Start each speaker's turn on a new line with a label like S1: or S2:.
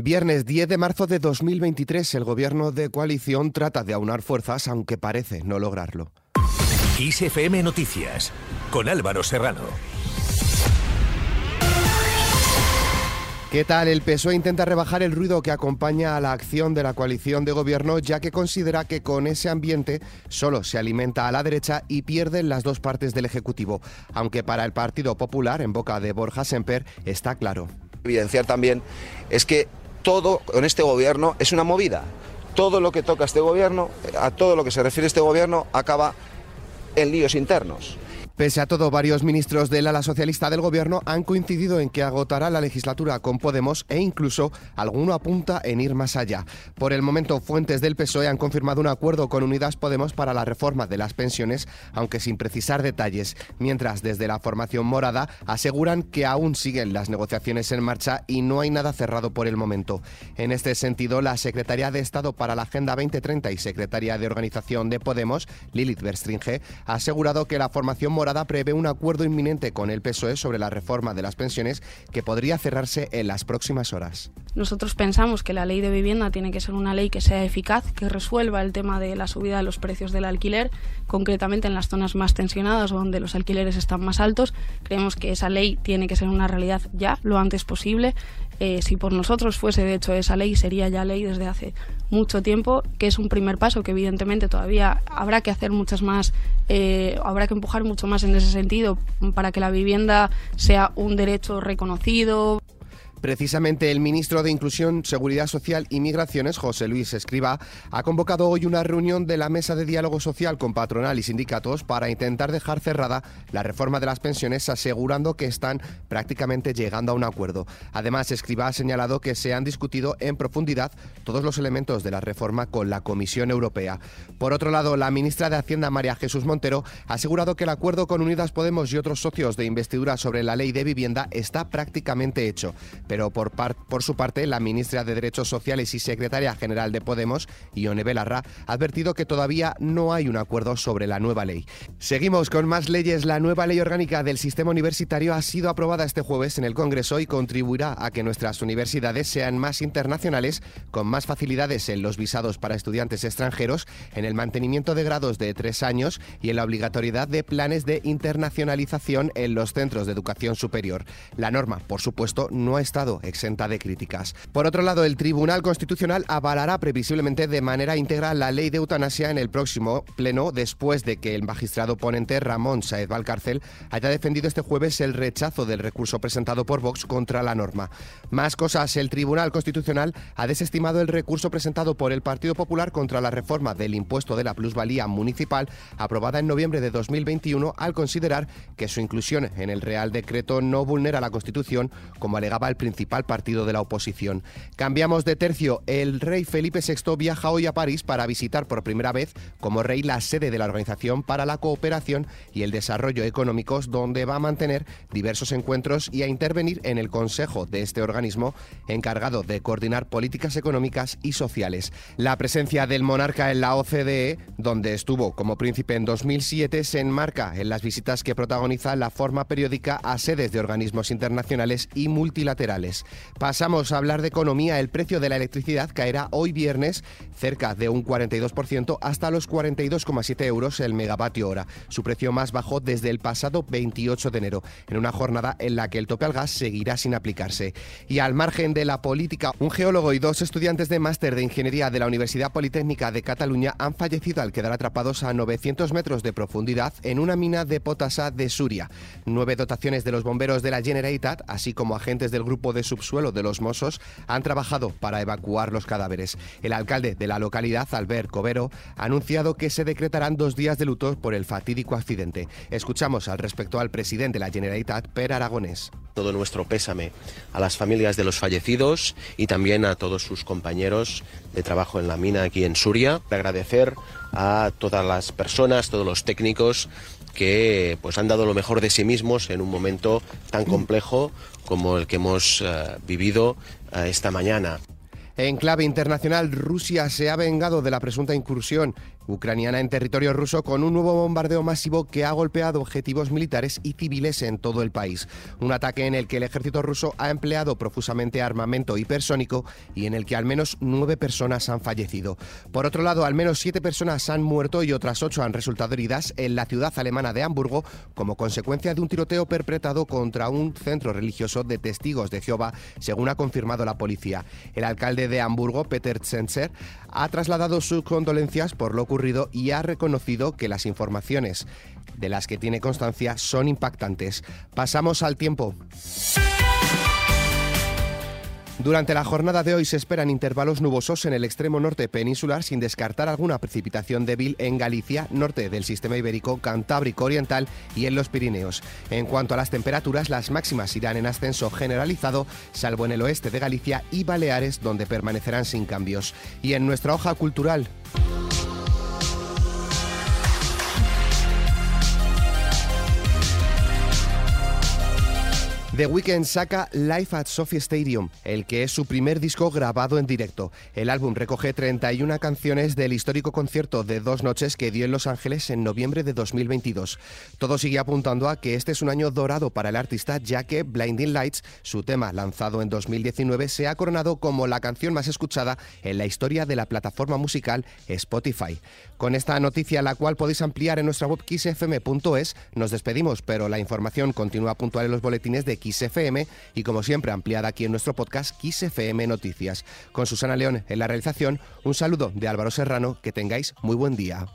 S1: Viernes 10 de marzo de 2023, el gobierno de coalición trata de aunar fuerzas, aunque parece no lograrlo.
S2: ISFM Noticias, con Álvaro Serrano.
S1: ¿Qué tal? El PSOE intenta rebajar el ruido que acompaña a la acción de la coalición de gobierno, ya que considera que con ese ambiente solo se alimenta a la derecha y pierden las dos partes del Ejecutivo. Aunque para el Partido Popular, en boca de Borja Semper, está claro.
S3: Evidenciar también es que todo con este gobierno es una movida. Todo lo que toca este gobierno, a todo lo que se refiere este gobierno, acaba en líos internos.
S1: Pese a todo, varios ministros del ala socialista del gobierno han coincidido en que agotará la legislatura con Podemos e incluso alguno apunta en ir más allá. Por el momento, fuentes del PSOE han confirmado un acuerdo con Unidas Podemos para la reforma de las pensiones, aunque sin precisar detalles, mientras desde la formación morada aseguran que aún siguen las negociaciones en marcha y no hay nada cerrado por el momento. En este sentido, la secretaria de Estado para la Agenda 2030 y secretaria de Organización de Podemos, Lilith Berstringe, ha asegurado que la formación morada prevé un acuerdo inminente con el PSOE sobre la reforma de las pensiones que podría cerrarse en las próximas horas.
S4: Nosotros pensamos que la ley de vivienda tiene que ser una ley que sea eficaz, que resuelva el tema de la subida de los precios del alquiler, concretamente en las zonas más tensionadas donde los alquileres están más altos. Creemos que esa ley tiene que ser una realidad ya, lo antes posible. Eh, si por nosotros fuese de hecho esa ley, sería ya ley desde hace mucho tiempo, que es un primer paso que evidentemente todavía habrá que hacer muchas más, eh, habrá que empujar mucho más en ese sentido para que la vivienda sea un derecho reconocido.
S1: Precisamente el ministro de Inclusión, Seguridad Social y Migraciones, José Luis Escriba, ha convocado hoy una reunión de la Mesa de Diálogo Social con patronal y sindicatos para intentar dejar cerrada la reforma de las pensiones, asegurando que están prácticamente llegando a un acuerdo. Además, Escriba ha señalado que se han discutido en profundidad todos los elementos de la reforma con la Comisión Europea. Por otro lado, la ministra de Hacienda, María Jesús Montero, ha asegurado que el acuerdo con Unidas Podemos y otros socios de investidura sobre la ley de vivienda está prácticamente hecho pero por, por su parte, la ministra de Derechos Sociales y secretaria general de Podemos, Ione Belarra, ha advertido que todavía no hay un acuerdo sobre la nueva ley. Seguimos con más leyes. La nueva ley orgánica del sistema universitario ha sido aprobada este jueves en el Congreso y contribuirá a que nuestras universidades sean más internacionales, con más facilidades en los visados para estudiantes extranjeros, en el mantenimiento de grados de tres años y en la obligatoriedad de planes de internacionalización en los centros de educación superior. La norma, por supuesto, no está exenta de críticas. Por otro lado, el Tribunal Constitucional avalará previsiblemente de manera íntegra la ley de eutanasia en el próximo pleno después de que el magistrado ponente Ramón Saez Valcárcel haya defendido este jueves el rechazo del recurso presentado por Vox contra la norma. Más cosas, el Tribunal Constitucional ha desestimado el recurso presentado por el Partido Popular contra la reforma del impuesto de la plusvalía municipal aprobada en noviembre de 2021 al considerar que su inclusión en el Real Decreto no vulnera la Constitución como alegaba el principal partido de la oposición. Cambiamos de tercio. El rey Felipe VI viaja hoy a París para visitar por primera vez como rey la sede de la Organización para la Cooperación y el Desarrollo Económicos, donde va a mantener diversos encuentros y a intervenir en el Consejo de este organismo encargado de coordinar políticas económicas y sociales. La presencia del monarca en la OCDE, donde estuvo como príncipe en 2007, se enmarca en las visitas que protagoniza la forma periódica a sedes de organismos internacionales y multilaterales Pasamos a hablar de economía. El precio de la electricidad caerá hoy viernes cerca de un 42% hasta los 42,7 euros el megavatio hora, su precio más bajo desde el pasado 28 de enero, en una jornada en la que el tope al gas seguirá sin aplicarse. Y al margen de la política, un geólogo y dos estudiantes de máster de ingeniería de la Universidad Politécnica de Cataluña han fallecido al quedar atrapados a 900 metros de profundidad en una mina de potasa de Suria. Nueve dotaciones de los bomberos de la Generalitat, así como agentes del grupo de subsuelo de los Mossos han trabajado para evacuar los cadáveres. El alcalde de la localidad, Albert Covero, ha anunciado que se decretarán dos días de luto por el fatídico accidente. Escuchamos al respecto al presidente de la Generalitat, Per Aragonés.
S5: Todo nuestro pésame a las familias de los fallecidos y también a todos sus compañeros de trabajo en la mina aquí en Suria. Agradecer a todas las personas, todos los técnicos que pues han dado lo mejor de sí mismos en un momento tan complejo como el que hemos eh, vivido eh, esta mañana.
S1: En clave internacional, Rusia se ha vengado de la presunta incursión ucraniana en territorio ruso con un nuevo bombardeo masivo que ha golpeado objetivos militares y civiles en todo el país. Un ataque en el que el ejército ruso ha empleado profusamente armamento hipersónico y en el que al menos nueve personas han fallecido. Por otro lado, al menos siete personas han muerto y otras ocho han resultado heridas en la ciudad alemana de Hamburgo como consecuencia de un tiroteo perpetrado contra un centro religioso de testigos de Jehová, según ha confirmado la policía. El alcalde de Hamburgo, Peter Zenzer, ha trasladado sus condolencias por lo ocurrido y ha reconocido que las informaciones de las que tiene constancia son impactantes. Pasamos al tiempo. Durante la jornada de hoy se esperan intervalos nubosos en el extremo norte peninsular sin descartar alguna precipitación débil en Galicia, norte del sistema ibérico, Cantábrico Oriental y en los Pirineos. En cuanto a las temperaturas, las máximas irán en ascenso generalizado, salvo en el oeste de Galicia y Baleares, donde permanecerán sin cambios. Y en nuestra hoja cultural, The Weeknd saca Live at Sophie Stadium, el que es su primer disco grabado en directo. El álbum recoge 31 canciones del histórico concierto de dos noches que dio en Los Ángeles en noviembre de 2022. Todo sigue apuntando a que este es un año dorado para el artista, ya que Blinding Lights, su tema lanzado en 2019, se ha coronado como la canción más escuchada en la historia de la plataforma musical Spotify. Con esta noticia, la cual podéis ampliar en nuestra web xfm.es, nos despedimos, pero la información continúa puntual en los boletines de XFM y como siempre ampliada aquí en nuestro podcast XFM Noticias. Con Susana León en la realización, un saludo de Álvaro Serrano, que tengáis muy buen día.